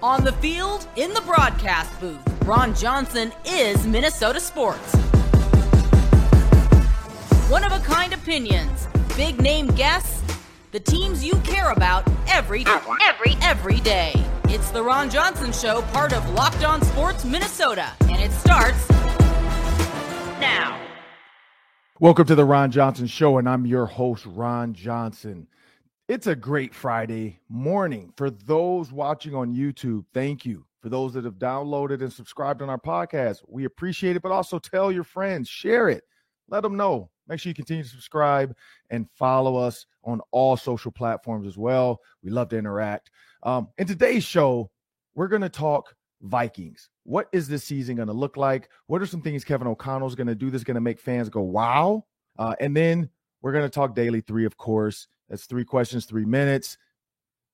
On the field, in the broadcast booth, Ron Johnson is Minnesota sports. One of a kind opinions, big name guests, the teams you care about every every every day. It's the Ron Johnson Show, part of Locked On Sports Minnesota, and it starts now. Welcome to the Ron Johnson Show, and I'm your host, Ron Johnson. It's a great Friday morning. For those watching on YouTube, thank you. For those that have downloaded and subscribed on our podcast, we appreciate it, but also tell your friends, share it, let them know. Make sure you continue to subscribe and follow us on all social platforms as well. We love to interact. Um, in today's show, we're going to talk Vikings. What is this season going to look like? What are some things Kevin O'Connell is going to do that's going to make fans go, wow? Uh, and then we're going to talk daily three, of course. That's three questions, three minutes.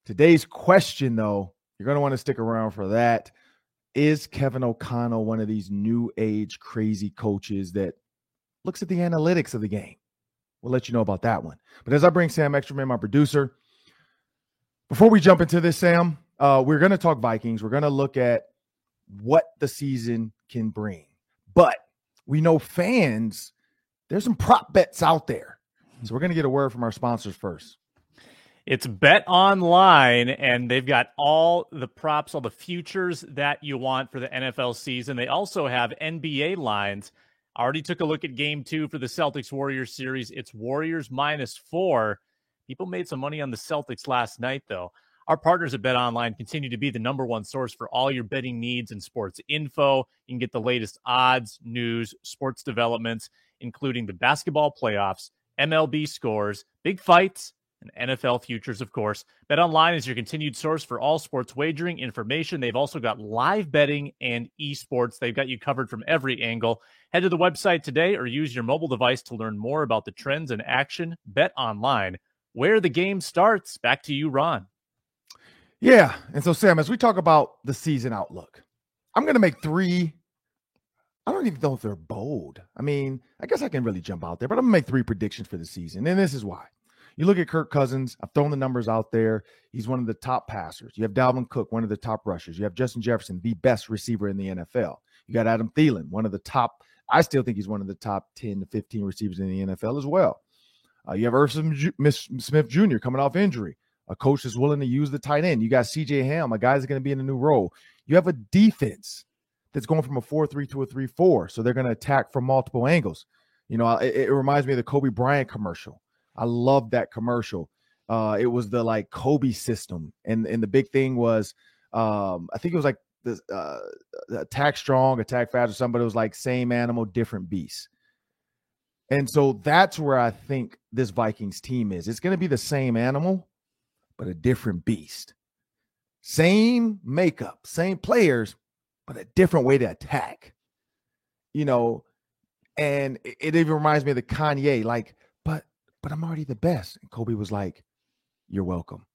Today's question, though, you're going to want to stick around for that. Is Kevin O'Connell one of these new age crazy coaches that looks at the analytics of the game? We'll let you know about that one. But as I bring Sam Ekstrom, my producer, before we jump into this, Sam, uh, we're going to talk Vikings. We're going to look at what the season can bring. But we know fans, there's some prop bets out there. So we're going to get a word from our sponsors first. It's Bet Online, and they've got all the props, all the futures that you want for the NFL season. They also have NBA lines. I already took a look at game two for the Celtics Warriors series. It's Warriors minus four. People made some money on the Celtics last night, though. Our partners at Bet Online continue to be the number one source for all your betting needs and sports info. You can get the latest odds, news, sports developments, including the basketball playoffs MLB scores, big fights, and NFL futures, of course. BetOnline is your continued source for all sports wagering information. They've also got live betting and esports. They've got you covered from every angle. Head to the website today or use your mobile device to learn more about the trends and action. Bet online, where the game starts. Back to you, Ron. Yeah. And so, Sam, as we talk about the season outlook, I'm going to make three I don't even know if they're bold. I mean, I guess I can really jump out there, but I'm gonna make three predictions for the season, and this is why. You look at Kirk Cousins. I've thrown the numbers out there. He's one of the top passers. You have Dalvin Cook, one of the top rushers. You have Justin Jefferson, the best receiver in the NFL. You got Adam Thielen, one of the top. I still think he's one of the top 10 to 15 receivers in the NFL as well. Uh, you have Irv Smith Jr. coming off injury, a coach that's willing to use the tight end. You got CJ Ham, a guy that's going to be in a new role. You have a defense that's going from a 4-3 to a 3-4. So they're going to attack from multiple angles. You know, it, it, reminds me of the Kobe Bryant commercial. I love that commercial. Uh, it was the like Kobe system, and and the big thing was, um, I think it was like the uh, attack strong, attack fast, or it was like same animal, different beast. And so that's where I think this Vikings team is. It's going to be the same animal, but a different beast. Same makeup, same players, but a different way to attack. You know, and it, it even reminds me of the Kanye, like, but but I'm already the best. And Kobe was like, You're welcome.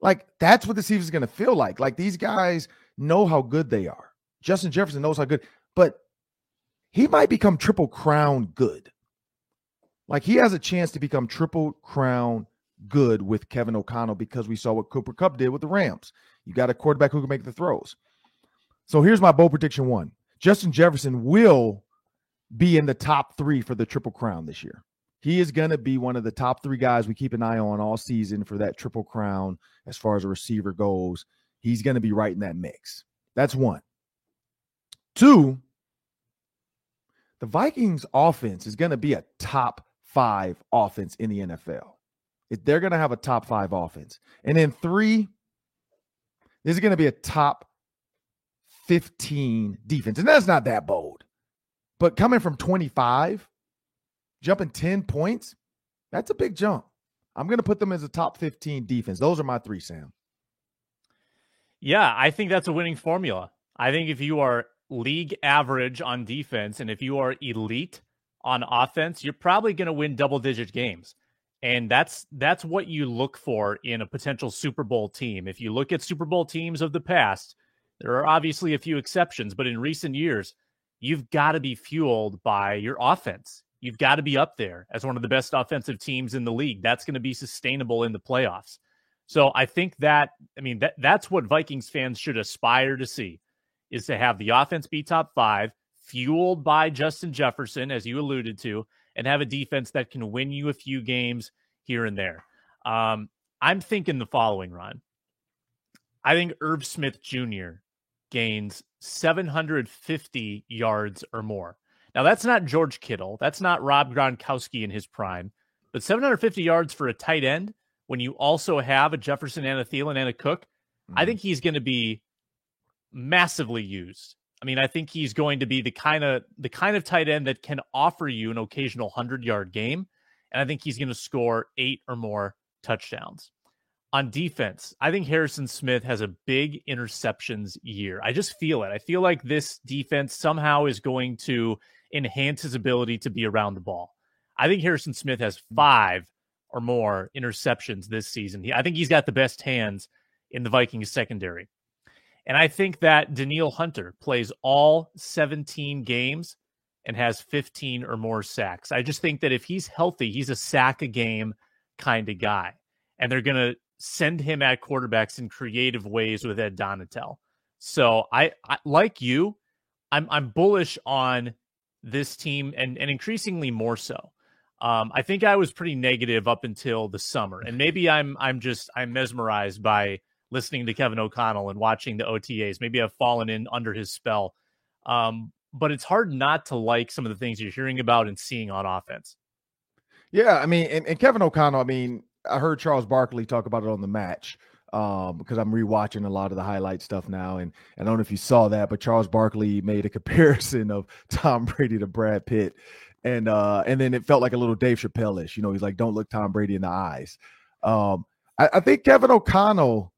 Like, that's what the season's gonna feel like. Like these guys know how good they are. Justin Jefferson knows how good, but he might become triple crown good. Like he has a chance to become triple crown good with Kevin O'Connell because we saw what Cooper Kupp did with the Rams. You got a quarterback who can make the throws. So here's my bold prediction one Justin Jefferson will be in the top three for the Triple Crown this year. He is going to be one of the top three guys we keep an eye on all season for that Triple Crown as far as a receiver goes. He's going to be right in that mix. That's one. Two, the Vikings offense is going to be a top five offense in the NFL. They're going to have a top five offense. And then three, this is going to be a top 15 defense. And that's not that bold. But coming from 25, jumping 10 points, that's a big jump. I'm going to put them as a top 15 defense. Those are my three, Sam. Yeah, I think that's a winning formula. I think if you are league average on defense and if you are elite on offense, you're probably going to win double digit games. And that's that's what you look for in a potential Super Bowl team. If you look at Super Bowl teams of the past, there are obviously a few exceptions, but in recent years, you've got to be fueled by your offense. You've got to be up there as one of the best offensive teams in the league. That's going to be sustainable in the playoffs. So I think that I mean that that's what Vikings fans should aspire to see is to have the offense be top 5 fueled by Justin Jefferson as you alluded to and have a defense that can win you a few games here and there. Um, I'm thinking the following, Ron. I think Irv Smith Jr. gains 750 yards or more. Now, that's not George Kittle. That's not Rob Gronkowski in his prime. But 750 yards for a tight end when you also have a Jefferson and a Thielen and a Cook, mm-hmm. I think he's going to be massively used. I mean, I think he's going to be the kind of the kind of tight end that can offer you an occasional 100-yard game, and I think he's going to score 8 or more touchdowns. On defense, I think Harrison Smith has a big interceptions year. I just feel it. I feel like this defense somehow is going to enhance his ability to be around the ball. I think Harrison Smith has mm. five or more interceptions this season. He, I think he's got the best hands in the Vikings secondary. And I think that Danielle Hunter plays all 17 games and has 15 or more sacks. I just think that if he's healthy, he's a sack a game kind of guy. And they're going to send him at quarterbacks in creative ways with Ed Donatell. So I, I like you, I'm I'm bullish on this team and and increasingly more so. Um, I think I was pretty negative up until the summer, and maybe I'm I'm just I'm mesmerized by listening to Kevin O'Connell and watching the OTAs. Maybe I've fallen in under his spell, um, but it's hard not to like some of the things you're hearing about and seeing on offense. Yeah, I mean, and, and Kevin O'Connell. I mean, I heard Charles Barkley talk about it on the match um, because I'm rewatching a lot of the highlight stuff now, and, and I don't know if you saw that, but Charles Barkley made a comparison of Tom Brady to Brad Pitt, and uh, and then it felt like a little Dave Chappelle-ish. You know, he's like, "Don't look Tom Brady in the eyes." Um, I, I think Kevin O'Connell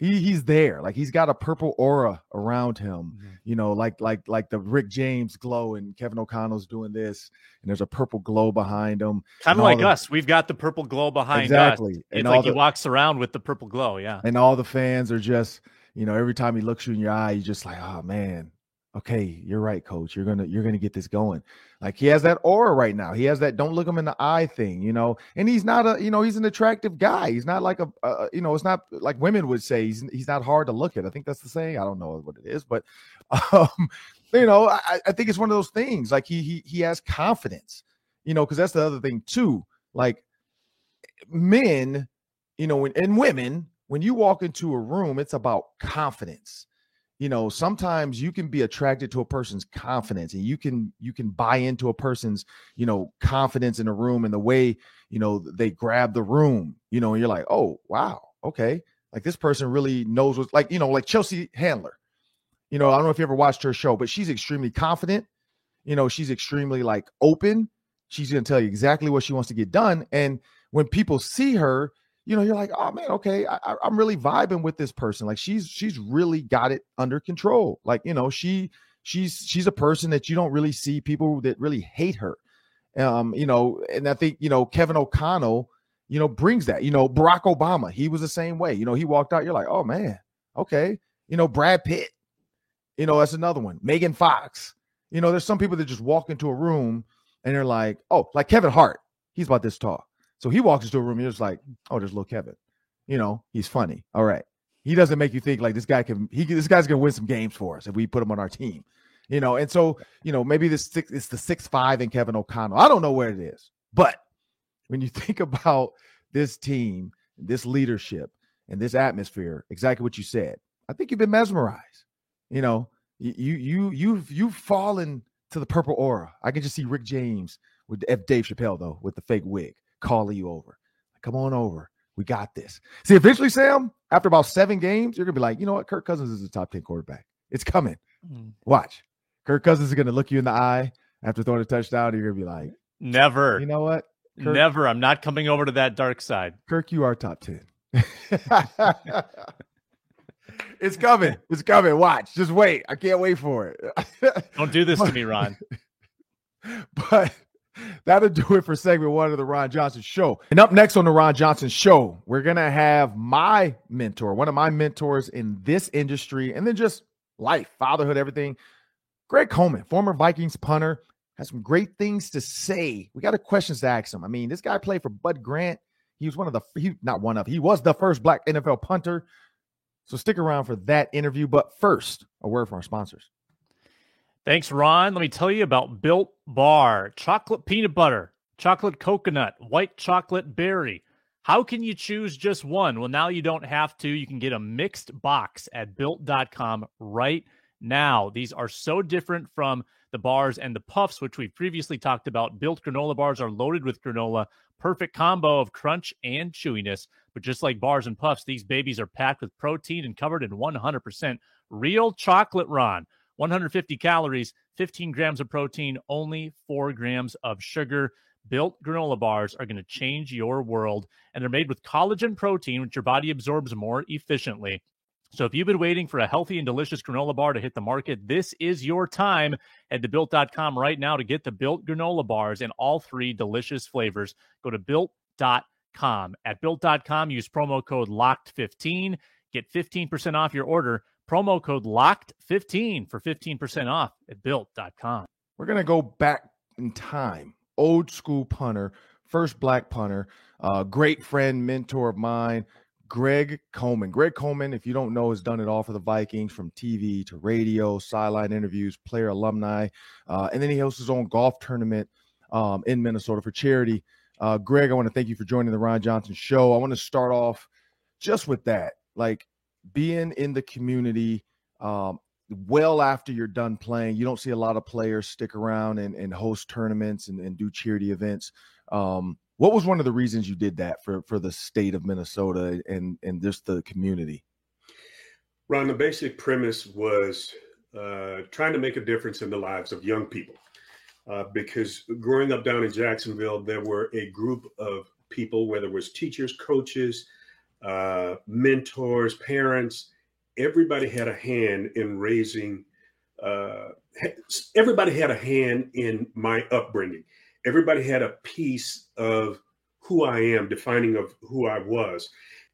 he he's there. Like he's got a purple aura around him. Mm-hmm. You know, like like like the Rick James glow, and Kevin O'Connell's doing this, and there's a purple glow behind him. Kind of like the, us. We've got the purple glow behind exactly. us. It's and like the, he walks around with the purple glow. Yeah. And all the fans are just, you know, every time he looks you in your eye, you're just like, oh man, okay, you're right, coach. You're gonna you're gonna get this going. Like he has that aura right now. He has that don't look him in the eye thing, you know. And he's not a you know he's an attractive guy. He's not like a, a you know it's not like women would say he's he's not hard to look at. I think that's the saying. I don't know what it is, but um, you know I, I think it's one of those things. Like he he he has confidence, you know, because that's the other thing too. Like men, you know, and women when you walk into a room, it's about confidence you know sometimes you can be attracted to a person's confidence and you can you can buy into a person's you know confidence in a room and the way you know they grab the room you know and you're like oh wow okay like this person really knows what like you know like chelsea handler. You know i don't know if you ever watched her show but she's extremely confident. You know she's extremely like open. She's going to tell you exactly what she wants to get done. And when people see her you know, you're like, oh man, okay, I, am really vibing with this person. Like she's she's really got it under control. Like you know, she she's she's a person that you don't really see people that really hate her. Um, you know, and I think you know Kevin O'Connell, you know, brings that. You know, Barack Obama, he was the same way. You know, he walked out, you're like, oh man, okay. You know, Brad Pitt, you know, that's another one. Megan Fox. You know, there's some people that just walk into a room and they're like, oh, like Kevin Hart, he's about this tall. So he walks into a room, and he's like, oh, there's little Kevin. You know, he's funny. All right. He doesn't make you think like this guy can he this guy's gonna win some games for us if we put him on our team. You know, and so you know, maybe this six it's the six five and Kevin O'Connell. I don't know where it is, but when you think about this team, this leadership, and this atmosphere, exactly what you said, I think you've been mesmerized. You know, you you you've you've fallen to the purple aura. I can just see Rick James with F. Dave Chappelle though with the fake wig calling you over. Come on over. We got this. See, eventually, Sam, after about seven games, you're gonna be like, you know what? Kirk Cousins is a top 10 quarterback. It's coming. Mm. Watch. Kirk Cousins is gonna look you in the eye after throwing a touchdown. You're gonna be like, Never. You know what? Kirk, Never. I'm not coming over to that dark side. Kirk, you are top 10. it's coming. It's coming. Watch. Just wait. I can't wait for it. Don't do this to me, Ron. But That'll do it for segment one of the Ron Johnson Show. And up next on the Ron Johnson Show, we're going to have my mentor, one of my mentors in this industry, and then just life, fatherhood, everything. Greg Coleman, former Vikings punter, has some great things to say. We got a questions to ask him. I mean, this guy played for Bud Grant. He was one of the he not one of he was the first black NFL punter. So stick around for that interview. But first, a word from our sponsors. Thanks, Ron. Let me tell you about Built Bar chocolate peanut butter, chocolate coconut, white chocolate berry. How can you choose just one? Well, now you don't have to. You can get a mixed box at built.com right now. These are so different from the bars and the puffs, which we've previously talked about. Built granola bars are loaded with granola, perfect combo of crunch and chewiness. But just like bars and puffs, these babies are packed with protein and covered in 100% real chocolate, Ron. 150 calories, 15 grams of protein, only 4 grams of sugar. Built granola bars are going to change your world, and they're made with collagen protein, which your body absorbs more efficiently. So if you've been waiting for a healthy and delicious granola bar to hit the market, this is your time. Head to built.com right now to get the built granola bars in all three delicious flavors. Go to built.com. At built.com, use promo code LOCKED15. Get 15% off your order. Promo code LOCKED15 for 15% off at built.com. We're going to go back in time. Old school punter, first black punter, uh, great friend, mentor of mine. Greg Coleman. Greg Coleman, if you don't know, has done it all for the Vikings from TV to radio, sideline interviews, player alumni. Uh, and then he hosts his own golf tournament um, in Minnesota for charity. Uh, Greg, I want to thank you for joining the Ron Johnson show. I want to start off just with that like being in the community. Um, well after you're done playing you don't see a lot of players stick around and, and host tournaments and, and do charity events um, what was one of the reasons you did that for for the state of Minnesota and and just the community? Ron, the basic premise was uh, trying to make a difference in the lives of young people. Uh, because growing up down in Jacksonville, there were a group of people, whether it was teachers, coaches, uh, mentors, parents, everybody had a hand in raising. Uh, everybody had a hand in my upbringing everybody had a piece of who I am, defining of who I was,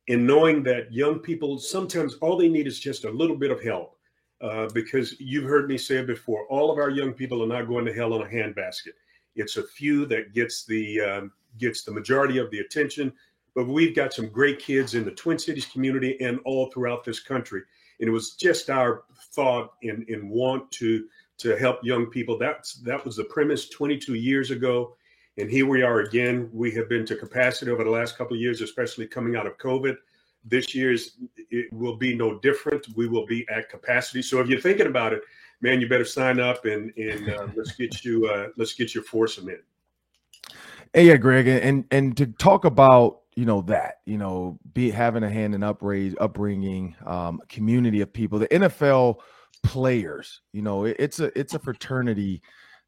and knowing that young people sometimes all they need is just a little bit of help. Uh, because you've heard me say it before, all of our young people are not going to hell in a handbasket. It's a few that gets the um, gets the majority of the attention, but we've got some great kids in the Twin Cities community and all throughout this country. And it was just our thought and, and want to to help young people. That's that was the premise 22 years ago, and here we are again. We have been to capacity over the last couple of years, especially coming out of COVID. This year's it will be no different. We will be at capacity. So if you're thinking about it, man, you better sign up and and uh, let's get you uh, let's get your foursome in. Hey, yeah, Greg, and and to talk about you know that you know be having a hand in upraise upbringing um, community of people the nfl players. You know, it, it's a it's a fraternity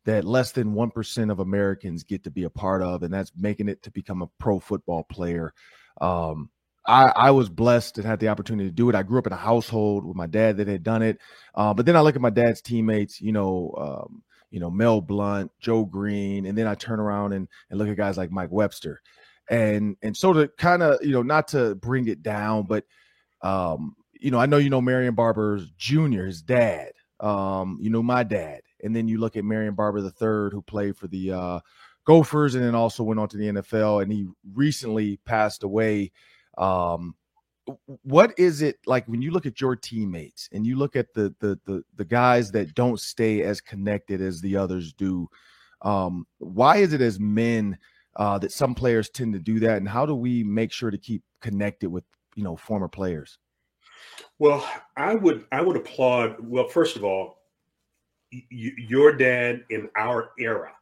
that less than 1% of Americans get to be a part of, and that's making it to become a pro football player. Um, I, I, was blessed and had the opportunity to do it. I grew up in a household with my dad that had done it. Uh, but then I look at my dad's teammates, you know, um, you know, Mel Blount, Joe Greene, and then I turn around and, and look at guys like Mike Webster. And and so to kind of, you know, not to bring it down, but um, you know, I know you know Marion Barber Jr., his dad. Um, you know my dad, and then you look at Marion Barber the third, who played for the uh, Gophers, and then also went on to the NFL, and he recently passed away. Um, what is it like when you look at your teammates and you look at the the the, the guys that don't stay as connected as the others do? Um, why is it as men uh, that some players tend to do that, and how do we make sure to keep connected with you know former players? Well, I would I would applaud. Well, first of all, y- your dad in our era,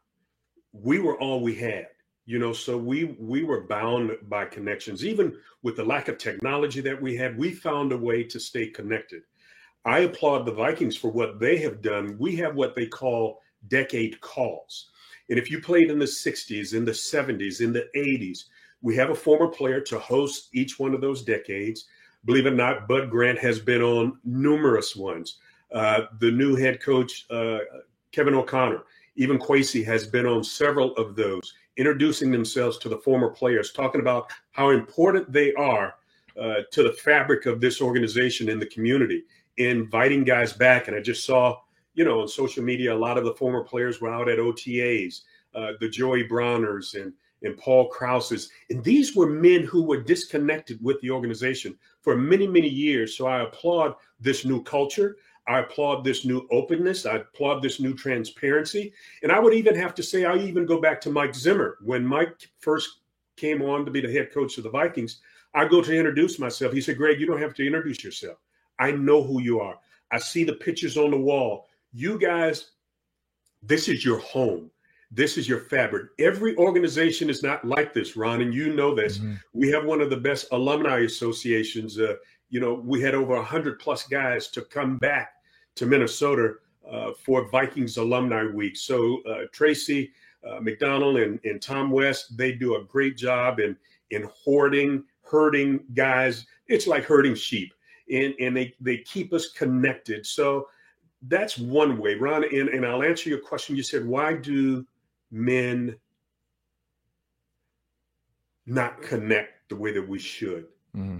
we were all we had. You know, so we we were bound by connections. Even with the lack of technology that we had, we found a way to stay connected. I applaud the Vikings for what they have done. We have what they call decade calls. And if you played in the 60s, in the 70s, in the 80s, we have a former player to host each one of those decades. Believe it or not, Bud Grant has been on numerous ones. Uh, the new head coach, uh, Kevin O'Connor, even Kwesi has been on several of those, introducing themselves to the former players, talking about how important they are uh, to the fabric of this organization in the community, inviting guys back. And I just saw, you know, on social media, a lot of the former players were out at OTAs, uh, the Joey Browners and and Paul Krause's. And these were men who were disconnected with the organization for many, many years. So I applaud this new culture. I applaud this new openness. I applaud this new transparency. And I would even have to say, I even go back to Mike Zimmer. When Mike first came on to be the head coach of the Vikings, I go to introduce myself. He said, Greg, you don't have to introduce yourself. I know who you are. I see the pictures on the wall. You guys, this is your home. This is your fabric. Every organization is not like this, Ron, and you know this. Mm-hmm. We have one of the best alumni associations. Uh, you know, we had over 100 plus guys to come back to Minnesota uh, for Vikings Alumni Week. So uh, Tracy uh, McDonald and, and Tom West, they do a great job in in hoarding, herding guys. It's like herding sheep, and and they they keep us connected. So that's one way, Ron. And, and I'll answer your question. You said, why do men not connect the way that we should? Mm-hmm.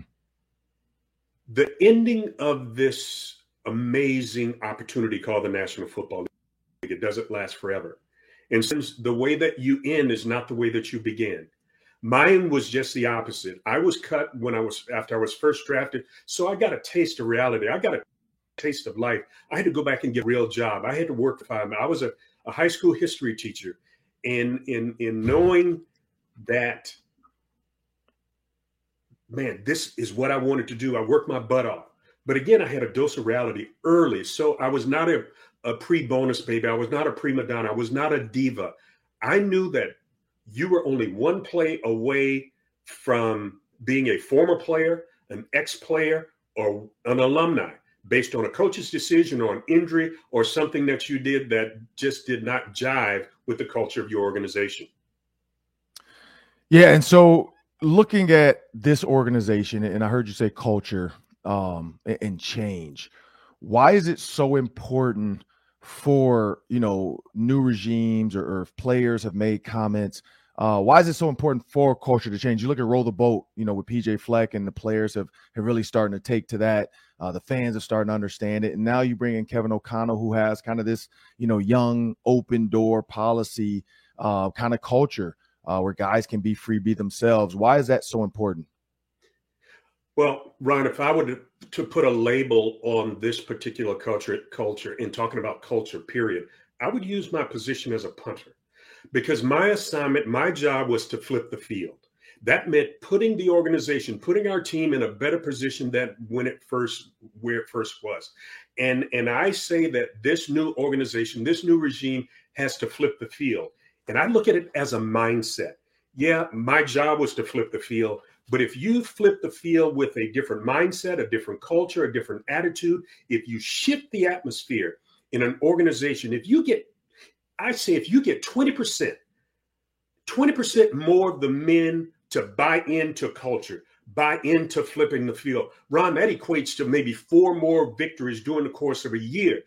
The ending of this amazing opportunity called the National Football League, it doesn't last forever. And since the way that you end is not the way that you begin, mine was just the opposite. I was cut when I was after I was first drafted, so I got a taste of reality. I got a taste of life. I had to go back and get a real job. I had to work five. I was a, a high school history teacher, and in in knowing that, man, this is what I wanted to do. I worked my butt off. But again, I had a dose of reality early, so I was not a, a pre-bonus baby. I was not a prima donna. I was not a diva. I knew that you were only one play away from being a former player, an ex-player, or an alumni based on a coach's decision or an injury or something that you did that just did not jive with the culture of your organization. Yeah, and so looking at this organization, and I heard you say culture um, and change. Why is it so important for you know new regimes or, or if players have made comments? Uh, why is it so important for culture to change? You look at roll the boat, you know, with PJ Fleck, and the players have have really starting to take to that. Uh, the fans are starting to understand it, and now you bring in Kevin O'Connell, who has kind of this, you know, young open door policy uh, kind of culture uh, where guys can be free, be themselves. Why is that so important? Well, Ron, if I were to, put a label on this particular culture, culture in talking about culture, period, I would use my position as a punter because my assignment, my job was to flip the field. That meant putting the organization, putting our team in a better position than when it first where it first was. And and I say that this new organization, this new regime has to flip the field. And I look at it as a mindset. Yeah, my job was to flip the field, but if you flip the field with a different mindset, a different culture, a different attitude, if you shift the atmosphere in an organization, if you get, I say, if you get 20%, 20% more of the men to buy into culture, buy into flipping the field. Ron, that equates to maybe four more victories during the course of a year.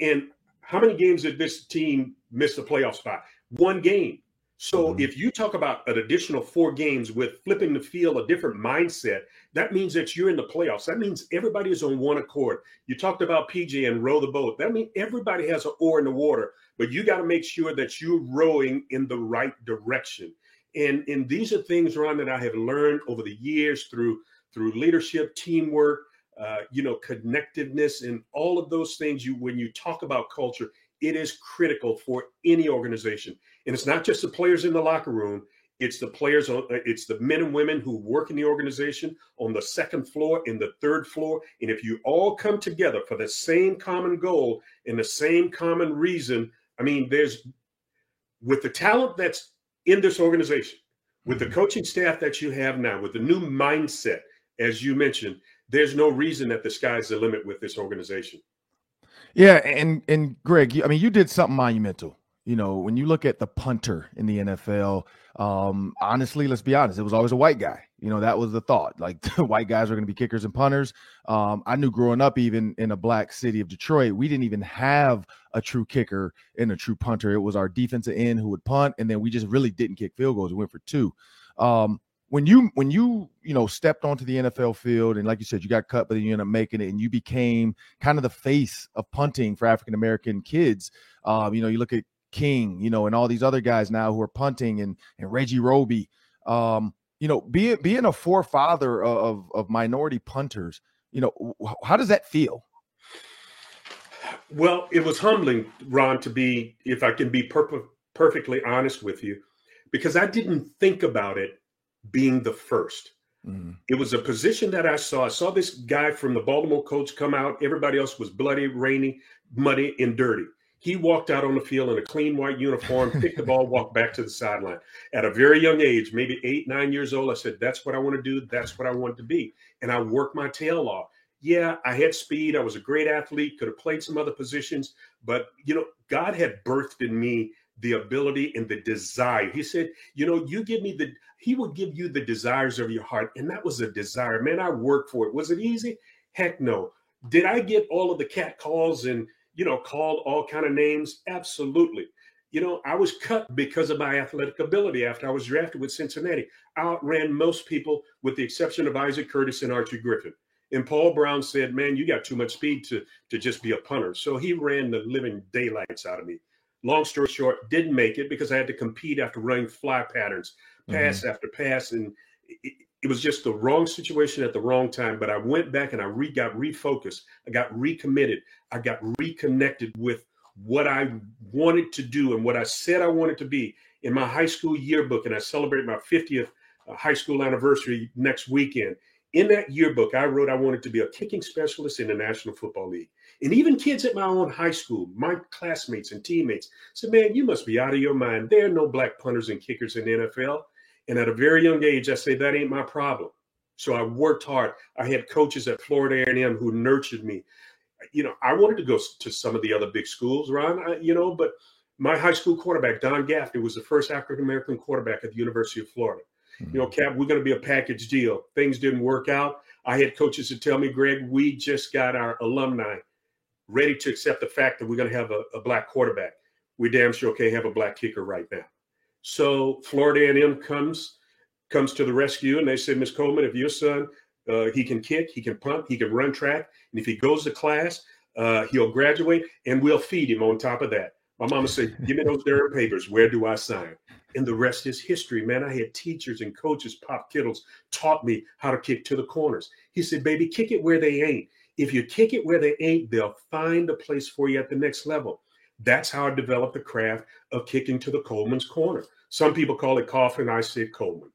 And how many games did this team miss the playoffs by? One game. So mm-hmm. if you talk about an additional four games with flipping the field, a different mindset, that means that you're in the playoffs. That means everybody is on one accord. You talked about PJ and row the boat. That means everybody has an oar in the water, but you got to make sure that you're rowing in the right direction. And and these are things, Ron, that I have learned over the years through through leadership, teamwork, uh, you know, connectiveness, and all of those things. You when you talk about culture, it is critical for any organization. And it's not just the players in the locker room, it's the players, uh, it's the men and women who work in the organization on the second floor, in the third floor. And if you all come together for the same common goal and the same common reason, I mean, there's with the talent that's in this organization, with the mm-hmm. coaching staff that you have now, with the new mindset, as you mentioned, there's no reason that the sky's the limit with this organization. Yeah, and and Greg, I mean, you did something monumental. You know, when you look at the punter in the NFL, um, honestly, let's be honest, it was always a white guy. You know, that was the thought. Like the white guys are going to be kickers and punters. Um, I knew growing up, even in a black city of Detroit, we didn't even have a true kicker and a true punter. It was our defensive end who would punt, and then we just really didn't kick field goals. We went for two. Um, when you when you you know stepped onto the NFL field and like you said you got cut but then you ended up making it and you became kind of the face of punting for African American kids. Um, you know you look at King, you know, and all these other guys now who are punting and and Reggie Roby. Um, you know, being being a forefather of of minority punters, you know, how does that feel? Well, it was humbling, Ron, to be, if I can be per- perfectly honest with you, because I didn't think about it being the first. Mm. It was a position that I saw. I saw this guy from the Baltimore Colts come out. Everybody else was bloody, rainy, muddy, and dirty. He walked out on the field in a clean white uniform, picked the ball, walked back to the sideline. At a very young age, maybe eight, nine years old, I said, That's what I want to do. That's what I want to be. And I worked my tail off. Yeah, I had speed. I was a great athlete, could have played some other positions. But, you know, God had birthed in me the ability and the desire. He said, You know, you give me the, He will give you the desires of your heart. And that was a desire. Man, I worked for it. Was it easy? Heck no. Did I get all of the cat calls and, you know, called all kind of names? Absolutely. You know, I was cut because of my athletic ability after I was drafted with Cincinnati. I outran most people with the exception of Isaac Curtis and Archie Griffin. And Paul Brown said, Man, you got too much speed to, to just be a punter. So he ran the living daylights out of me long story short, didn't make it because I had to compete after running fly patterns, pass mm-hmm. after pass, and it, it, was just the wrong situation at the wrong time. But I went back and I re, got refocused. I got recommitted. I got reconnected with what I wanted to do and what I said I wanted to be in my high school yearbook. And I celebrate my 50th uh, high school anniversary next weekend. In that yearbook, I wrote I wanted to be a kicking specialist in the National Football League. And even kids at my own high school, my classmates and teammates said, Man, you must be out of your mind. There are no black punters and kickers in the NFL. And at a very young age, I say, That ain't my problem. So I worked hard. I had coaches at Florida A&M who nurtured me. You know, I wanted to go to some of the other big schools, Ron, I, you know, but my high school quarterback, Don Gaffney, was the first African American quarterback at the University of Florida. Mm-hmm. You know, Cap, we're going to be a package deal. Things didn't work out. I had coaches to tell me, Greg, we just got our alumni ready to accept the fact that we're going to have a, a black quarterback. We damn sure can't have a black kicker right now. So Florida A&M comes comes to the rescue, and they said, Miss Coleman, if your son uh, he can kick, he can pump, he can run track, and if he goes to class, uh, he'll graduate, and we'll feed him on top of that. My mama said, "Give me those Durham papers. Where do I sign?" And the rest is history, man. I had teachers and coaches, Pop Kittles, taught me how to kick to the corners. He said, "Baby, kick it where they ain't. If you kick it where they ain't, they'll find a place for you at the next level. That's how I developed the craft of kicking to the Coleman's corner. Some people call it coffin. I said Coleman.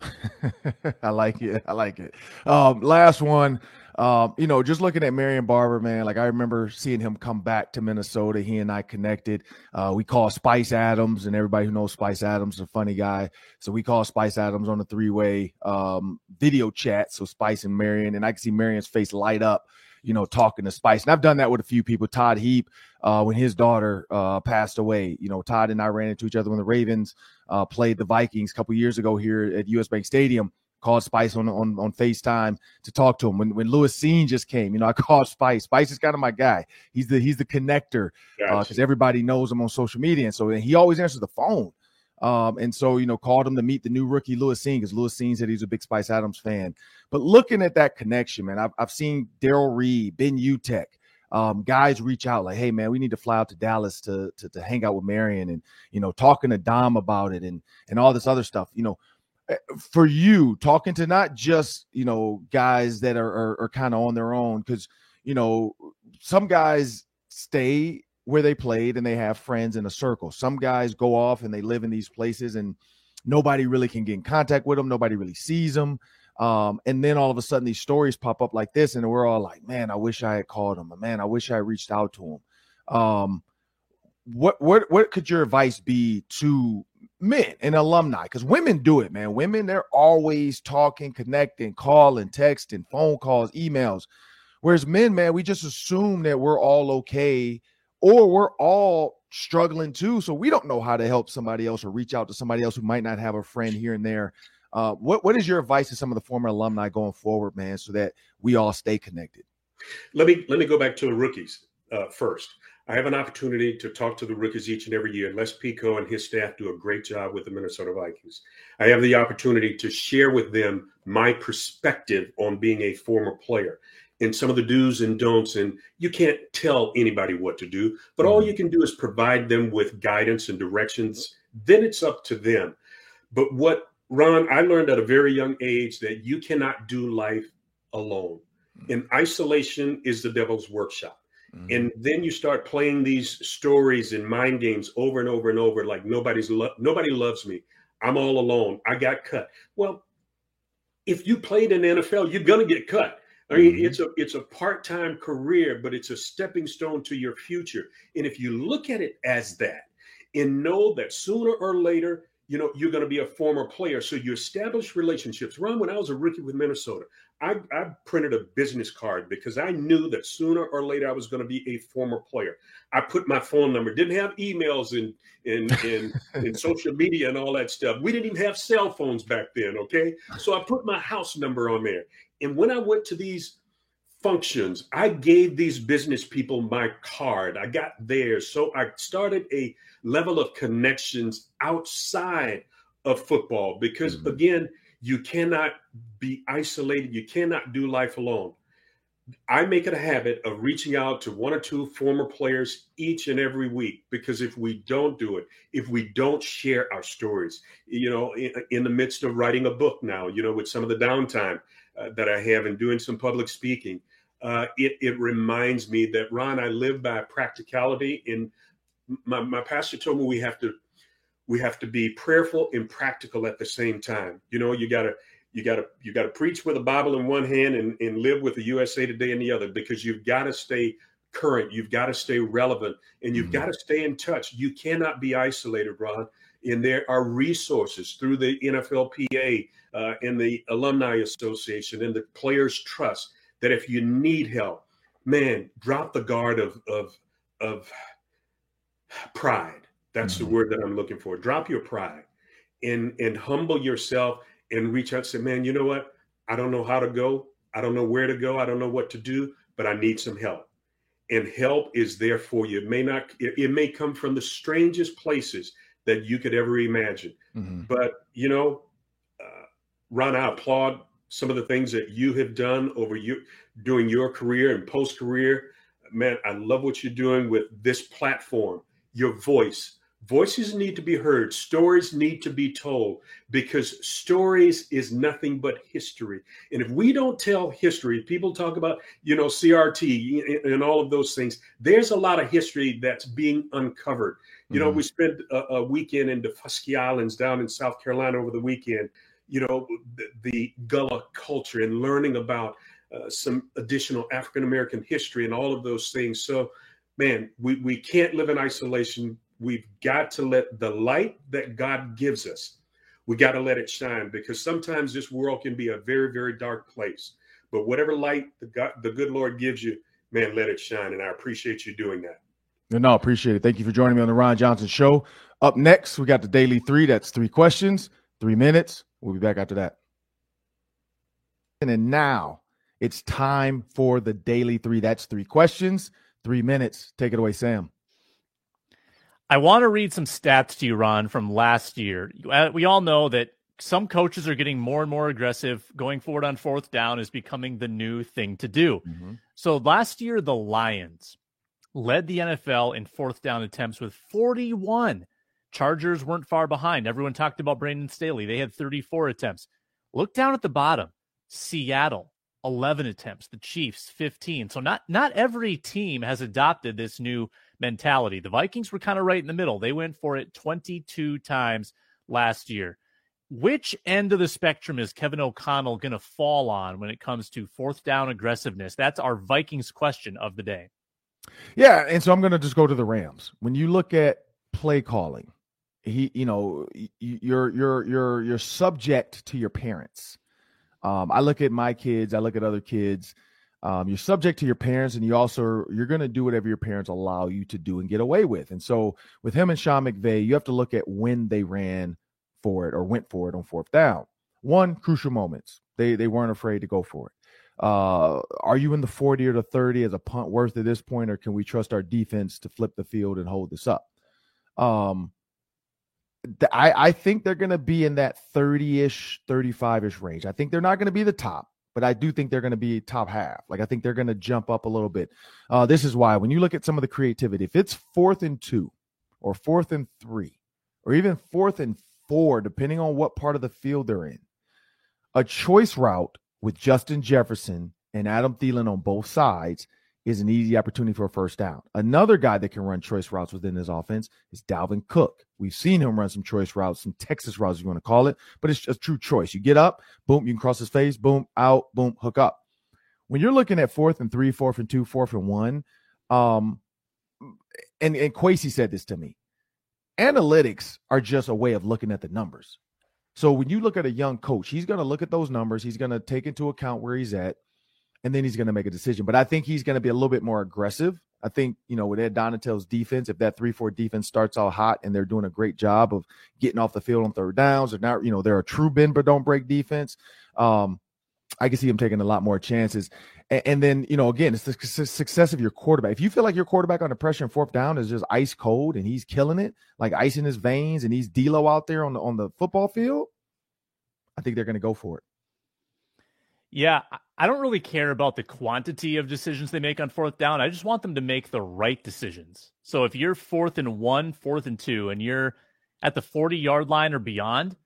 I like it. I like it. Um, last one. Um, you know, just looking at Marion Barber, man, like I remember seeing him come back to Minnesota. He and I connected. Uh, we call Spice Adams, and everybody who knows Spice Adams is a funny guy. So we call Spice Adams on the three way um, video chat. So Spice and Marion, and I can see Marion's face light up you know, talking to Spice. And I've done that with a few people. Todd Heap, uh, when his daughter uh, passed away, you know, Todd and I ran into each other when the Ravens uh, played the Vikings a couple years ago here at US Bank Stadium. Called Spice on, on on FaceTime to talk to him. When when Lewis Cine just came, you know, I called Spice. Spice is kind of my guy. He's the he's the connector because uh, everybody knows him on social media, and so he always answers the phone. Um, and so, you know, called him to meet the new rookie Lewis Cine because Lewis Cine said he's a big Spice Adams fan. But looking at that connection, man, I've, I've seen Daryl Reed, Ben Utecht, um, guys reach out like, hey, man, we need to fly out to Dallas to, to, to hang out with Marion and, you know, talking to Dom about it and, and all this other stuff. You know, eh, for you, talking to not just, you know, guys that are, are, are kind of on their own because, you know, some guys stay where they played and they have friends in a circle. Some guys go off and they live in these places and nobody really can get in contact with them. Nobody really sees them. Um, and then all of a sudden these stories pop up like this, and we're all like, man, I wish I had called him. Man, I wish I reached out to him. Um, what what what could your advice be to men and alumni? Because women do it, man. Women, they're always talking, connecting, calling, texting, phone calls, emails. Whereas men, man, we just assume that we're all okay or we're all struggling too. So we don't know how to help somebody else or reach out to somebody else who might not have a friend here and there. Uh, what what is your advice to some of the former alumni going forward, man, so that we all stay connected? Let me let me go back to the rookies uh, first. I have an opportunity to talk to the rookies each and every year. Les Pico and his staff do a great job with the Minnesota Vikings. I have the opportunity to share with them my perspective on being a former player and some of the do's and don'ts. And you can't tell anybody what to do, but all you can do is provide them with guidance and directions. Then it's up to them. But what, Ron, I learned at a very young age that you cannot do life alone. And isolation is the devil's workshop. Mm-hmm. And then you start playing these stories and mind games over and over and over, like nobody's lo- nobody loves me. I'm all alone. I got cut. Well, if you played in NFL, you're gonna get cut. I mean, mm-hmm. it's a it's a part-time career, but it's a stepping stone to your future. And if you look at it as that, and know that sooner or later, you know, you're going to be a former player. So you establish relationships. Ron, when I was a rookie with Minnesota, I, I printed a business card because I knew that sooner or later I was going to be a former player. I put my phone number, didn't have emails and in in, in social media and all that stuff. We didn't even have cell phones back then. Okay. So I put my house number on there. And when I went to these functions, I gave these business people my card. I got theirs. So I started a level of connections outside of football because, mm-hmm. again, you cannot be isolated. You cannot do life alone. I make it a habit of reaching out to one or two former players each and every week because if we don't do it, if we don't share our stories, you know, in, in the midst of writing a book now, you know, with some of the downtime uh, that I have and doing some public speaking, uh, it, it reminds me that, Ron, I live by practicality. And my, my pastor told me we have to we have to be prayerful and practical at the same time. You know, you gotta you gotta you gotta preach with a Bible in one hand and, and live with the USA Today in the other because you've got to stay current, you've got to stay relevant, and you've mm-hmm. got to stay in touch. You cannot be isolated, Ron. And there are resources through the NFLPA uh, and the Alumni Association and the Players Trust that if you need help, man, drop the guard of of of pride that's mm-hmm. the word that I'm looking for. Drop your pride and and humble yourself and reach out and say, man, you know what? I don't know how to go. I don't know where to go. I don't know what to do, but I need some help. And help is there for you. It may not, it, it may come from the strangest places that you could ever imagine. Mm-hmm. But, you know, uh, Ron, I applaud some of the things that you have done over you during your career and post career. Man, I love what you're doing with this platform, your voice, Voices need to be heard, stories need to be told because stories is nothing but history. And if we don't tell history, people talk about, you know, CRT and all of those things. There's a lot of history that's being uncovered. You mm-hmm. know, we spent a, a, weekend in the Fusky Islands down in South Carolina over the weekend, you know, the, the Gullah culture and learning about uh, some additional African American history and all of those things. So, man, we, we can't live in isolation we've got to let the light that God gives us, we got to let it shine because sometimes this world can be a very, very dark place. But whatever light the God, the good Lord gives you, man, let it shine. And I appreciate you doing that. No, appreciate it. Thank you for joining me on the Ron Johnson Show. Up next, we got the daily three. That's three questions, three minutes. We'll be back after that. And now it's time for the daily three. That's three questions, three minutes. Take it away, Sam. I want to read some stats to you, Ron, from last year. Uh, we all know that some coaches are getting more and more aggressive. Going forward on fourth down is becoming the new thing to do. Mm-hmm. So last year, the Lions led the NFL in fourth down attempts with 41. Chargers weren't far behind. Everyone talked about Brandon Staley. They had 34 attempts. Look down at the bottom. Seattle, 11 attempts. The Chiefs, 15. So not not every team has adopted this new mentality. The Vikings were kind of right in the middle. They went for it 22 times last year. Which end of the spectrum is Kevin O'Connell going to fall on when it comes to fourth down aggressiveness? That's our Vikings question of the day. Yeah, and so I'm going to just go to the Rams. When you look at play calling, he, you know, you're you're you're you're subject to your parents. Um, I look at my kids, I look at other kids um, you're subject to your parents and you also you're going to do whatever your parents allow you to do and get away with. And so with him and sean mcvay you have to look at when they ran for it or went for it on fourth down. One crucial moments. They they weren't afraid to go for it. Uh, are you in the 40 or the 30 as a punt worth at this point or can we trust our defense to flip the field and hold this up? Um I, I think they're going to be in that 30-ish 35-ish range. I think they're not going to be the top but I do think they're going to be top half. Like I think they're going to jump up a little bit. Uh, this is why when you look at some of the creativity, if it's fourth and two, or fourth and three, or even fourth and four, depending on what part of the field they're in, a choice route with Justin Jefferson and Adam Thielen on both sides is an easy opportunity for a first down. Another guy that can run choice routes within his offense is Dalvin Cook. We've seen him run some choice routes, some Texas routes, if you want to call it, but it's a true choice. You get up, boom, you can cross his face, boom, out, boom, hook up. When you're looking at fourth and three, fourth and two, fourth and one, um, and, and Kwesi said this to me analytics are just a way of looking at the numbers. So when you look at a young coach, he's going to look at those numbers, he's going to take into account where he's at and then he's going to make a decision. But I think he's going to be a little bit more aggressive. I think, you know, with Ed Donatell's defense, if that 3 4 defense starts out hot and they're doing a great job of getting off the field on third downs, or not, you know, they're a true bend but don't break defense. Um, I can see him taking a lot more chances. And, and then, you know, again, it's the success of your quarterback. If you feel like your quarterback under pressure and fourth down is just ice cold and he's killing it, like ice in his veins, and he's D'Lo out there on the on the football field, I think they're going to go for it. Yeah, I don't really care about the quantity of decisions they make on fourth down. I just want them to make the right decisions. So if you're fourth and one, fourth and two, and you're at the 40 yard line or beyond,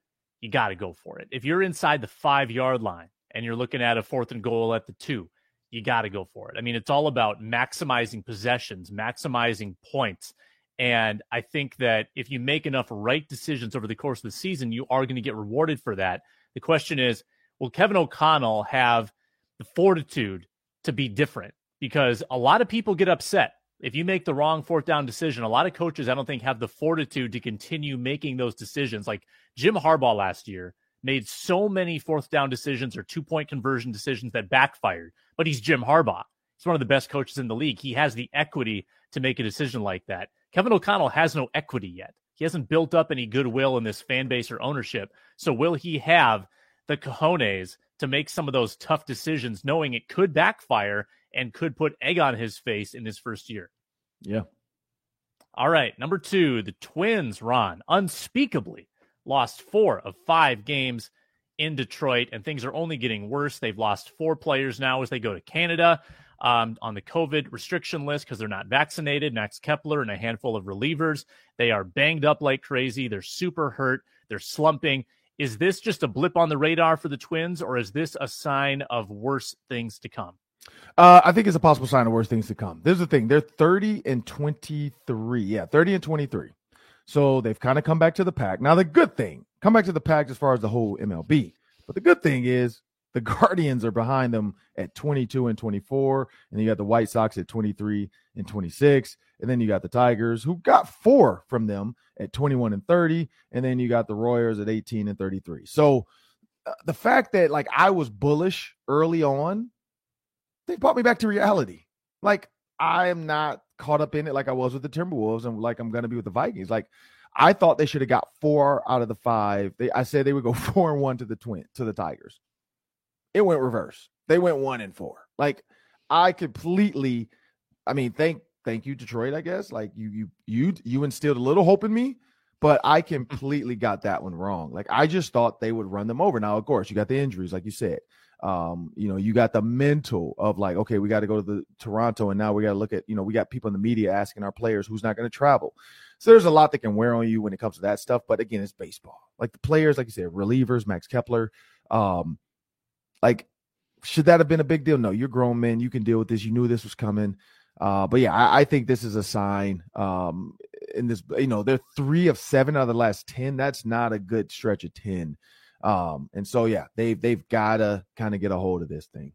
you got to go for it. If you're inside the five yard line and you're looking at a fourth and goal at the two, you got to go for it. I mean, it's all about maximizing possessions, maximizing points. And I think that if you make enough right decisions over the course of the season, you are going to get rewarded for that. The question is, will Kevin O'Connell have the fortitude to be different? Because a lot of people get upset if you make the wrong fourth down decision. A lot of coaches, I don't think, have the fortitude to continue making those decisions. Like Jim Harbaugh last year made so many fourth down decisions or two point conversion decisions that backfired, but he's Jim Harbaugh. He's one of the best coaches in the league. He has the equity to make a decision like that. Kevin O'Connell has no equity yet. He hasn't built up any goodwill in this fan base or ownership. So will he have the cojones to make some of those tough decisions, knowing it could backfire and could put egg on his face in his first year. Yeah. All right. Number two, the Twins, Ron, unspeakably lost four of five games in Detroit, and things are only getting worse. They've lost four players now as they go to Canada um, on the COVID restriction list because they're not vaccinated. Max Kepler and a handful of relievers. They are banged up like crazy. They're super hurt. They're slumping. Is this just a blip on the radar for the Twins, or is this a sign of worse things to come? Uh, I think it's a possible sign of worse things to come. There's the thing: they're 30 and 23. Yeah, 30 and 23. So they've kind of come back to the pack. Now, the good thing, come back to the pack as far as the whole MLB. But the good thing is the Guardians are behind them at 22 and 24, and you got the White Sox at 23 and 26, and then you got the Tigers who got four from them at 21 and 30, and then you got the Royals at 18 and 33. So uh, the fact that like I was bullish early on, they brought me back to reality. Like I am not caught up in it like I was with the Timberwolves and like I'm going to be with the Vikings. Like I thought they should have got four out of the five. They, I said they would go four and one to the twin to the Tigers. It went reverse. They went one and four. Like I completely, I mean, thank thank you Detroit. I guess like you you you you instilled a little hope in me, but I mm. completely got that one wrong. Like I just thought they would run them over. Now, of course, you got the injuries, like you said. Um, you know, you got the mental of like, okay, we got to go to the Toronto, and now we got to look at, you know, we got people in the media asking our players who's not going to travel. So there's a lot that can wear on you when it comes to that stuff. But again, it's baseball. Like the players, like you said, relievers, Max Kepler. Um, like, should that have been a big deal? No, you're grown men. You can deal with this. You knew this was coming. Uh, but yeah, I, I, think this is a sign. Um, in this, you know, they're three of seven out of the last ten. That's not a good stretch of ten. Um, and so yeah, they've they've got to kind of get a hold of this thing.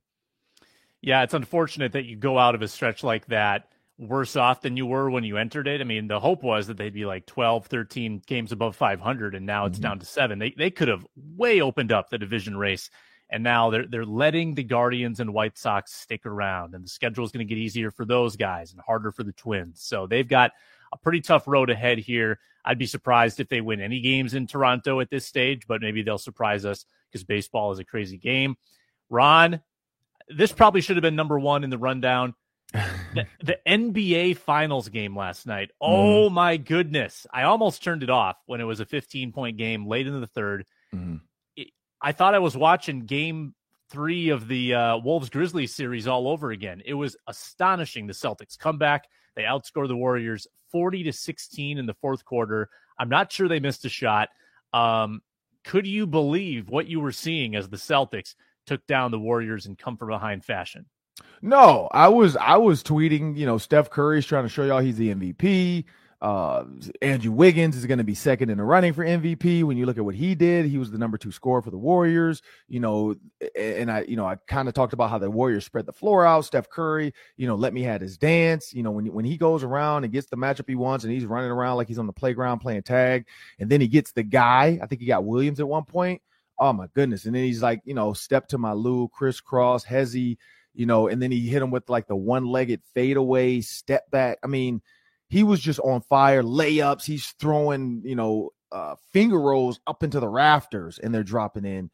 Yeah, it's unfortunate that you go out of a stretch like that worse off than you were when you entered it. I mean, the hope was that they'd be like 12, 13 games above 500, and now it's mm-hmm. down to seven. They they could have way opened up the division race and now they're they're letting the Guardians and White Sox stick around, and the schedule is going to get easier for those guys and harder for the Twins. So they've got a pretty tough road ahead here. I'd be surprised if they win any games in Toronto at this stage, but maybe they'll surprise us because baseball is a crazy game. Ron, this probably should have been number one in the rundown. the, the, NBA Finals game last night. Oh mm. my goodness! I almost turned it off when it was a 15 point game late in the 3rd mm. I thought I was watching game three of the uh, Wolves Grizzlies series all over again. It was astonishing. The Celtics come back. They outscore the Warriors 40 to 16 in the fourth quarter. I'm not sure they missed a shot. Um, could you believe what you were seeing as the Celtics took down the Warriors in come from behind fashion? No, I was I was tweeting, you know, Steph Curry's trying to show y'all he's the MVP. Uh, Andrew Wiggins is going to be second in the running for MVP. When you look at what he did, he was the number two scorer for the Warriors. You know, and I, you know, I kind of talked about how the Warriors spread the floor out. Steph Curry, you know, let me have his dance. You know, when when he goes around and gets the matchup he wants, and he's running around like he's on the playground playing tag, and then he gets the guy. I think he got Williams at one point. Oh my goodness! And then he's like, you know, step to my Lou, crisscross, hezzy, you know, and then he hit him with like the one-legged fadeaway step back. I mean he was just on fire. Layups, he's throwing, you know, uh, finger rolls up into the rafters and they're dropping in.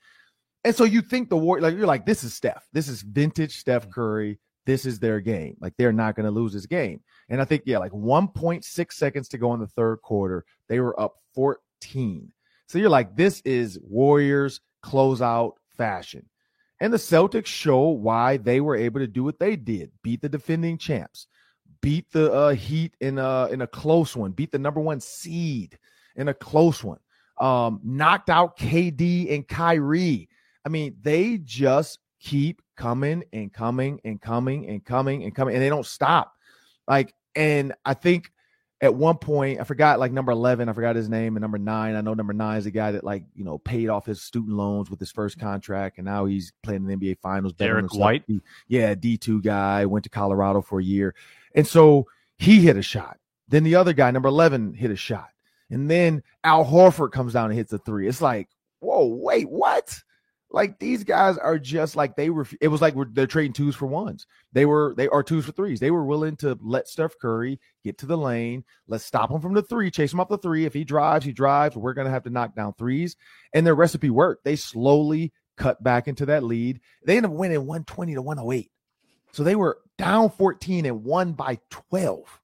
And so you think the war, like you're like, this is Steph. This is vintage Steph mm-hmm. Curry. This is their game. Like they're not going to lose this game. And I think, yeah, like 1.6 seconds to go in the third quarter, they were up 14. So you're like, this is Warriors closeout fashion. And the Celtics show why they were able to do what they did beat the defending champs beat the uh, Heat in a in a close one, beat the number one seed in a close one, um, knocked out KD and Kyrie. I mean, they just keep coming and coming and coming and coming and coming, and they don't stop. Like, and I think at one point, I forgot like number 11, I forgot his name, and number nine, I know number nine is the guy that like, you know, paid off his student loans with his first contract, and now he's playing in the NBA Finals. Derrick White. Yeah, D2 guy, went to Colorado for a year. And so he hit a shot. Then the other guy, number 11, hit a shot. And then Al Horford comes down and hits a three. It's like, whoa, wait, what? Like these guys are just like they were. It was like they're trading twos for ones. They were they are twos for threes. They were willing to let Steph Curry get to the lane. Let's stop him from the three, chase him off the three. If he drives, he drives. We're gonna have to knock down threes. And their recipe worked. They slowly cut back into that lead. They ended up winning 120 to 108. So they were down 14 and won by 12.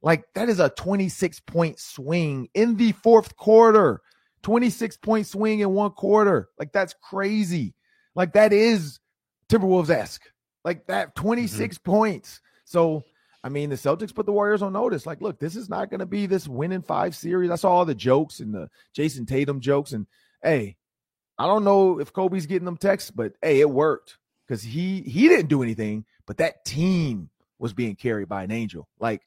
Like that is a 26 point swing in the fourth quarter. 26 point swing in one quarter. Like that's crazy. Like that is Timberwolves esque. Like that 26 mm-hmm. points. So I mean, the Celtics put the Warriors on notice. Like, look, this is not going to be this winning five series. I saw all the jokes and the Jayson Tatum jokes. And hey, I don't know if Kobe's getting them texts, but hey, it worked because he he didn't do anything, but that team was being carried by an angel. Like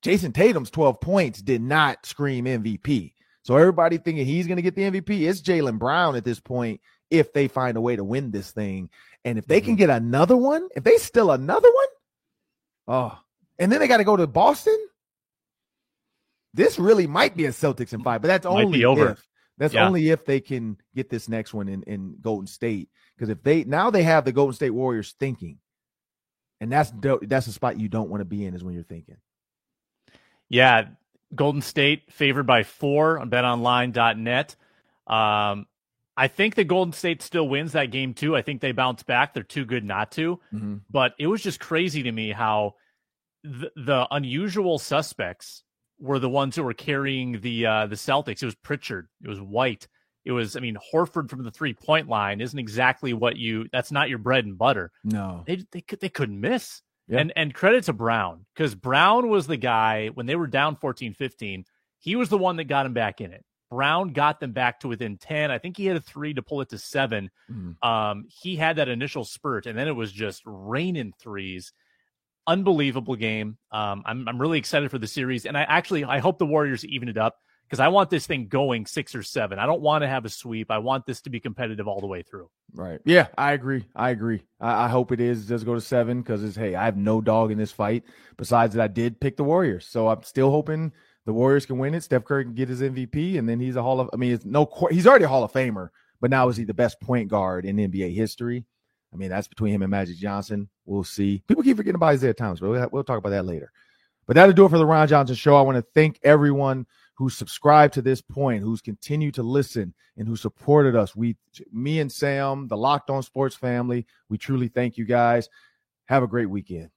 Jayson Tatum's 12 points did not scream MVP. So everybody thinking he's going to get the MVP. It's Jaylen Brown at this point if they find a way to win this thing. And if they mm-hmm. can get another one, if they still another one, oh, and then they got to go to Boston. This really might be a Celtics in five, but that's might only over. If, that's yeah. only if they can get this next one in, in Golden State. Because if they now they have the Golden State Warriors thinking, and that's that's a spot you don't want to be in is when you're thinking. Yeah, Golden State favored by four on BetOnline.net. Um, I think the Golden State still wins that game too. I think they bounce back. They're too good not to. Mm-hmm. But it was just crazy to me how the, the unusual suspects were the ones who were carrying the uh, the Celtics. It was Pritchard. It was White. It was, I mean, Horford from the three point line isn't exactly what you. That's not your bread and butter. No, they they could they couldn't miss. Yeah. And and credit to Brown because Brown was the guy when they were down 14-15. He was the one that got him back in it. Brown got them back to within 10. I think he had a three to pull it to seven. Mm. Um, he had that initial spurt, and then it was just raining threes. Unbelievable game. Um, I'm I'm really excited for the series, and I actually I hope the Warriors even it up because I want this thing going six or seven. I don't want to have a sweep. I want this to be competitive all the way through. Right. Yeah, I agree. I agree. I, I hope it is. Does go to seven because it's hey, I have no dog in this fight. Besides that, I did pick the Warriors, so I'm still hoping the Warriors can win it. Steph Curry can get his MVP, and then he's a Hall of. I mean, it's no. He's already a Hall of Famer, but now is he the best point guard in NBA history? I mean, that's between him and Magic Johnson. We'll see. People keep forgetting about Isiah Thomas, but we'll, we'll talk about that later. But that'll do it for the Ron Johnson Show. I want to thank everyone who subscribed to this point, who's continued to listen and who supported us. We, me and Sam, the Locked On Sports family, we truly thank you guys. Have a great weekend.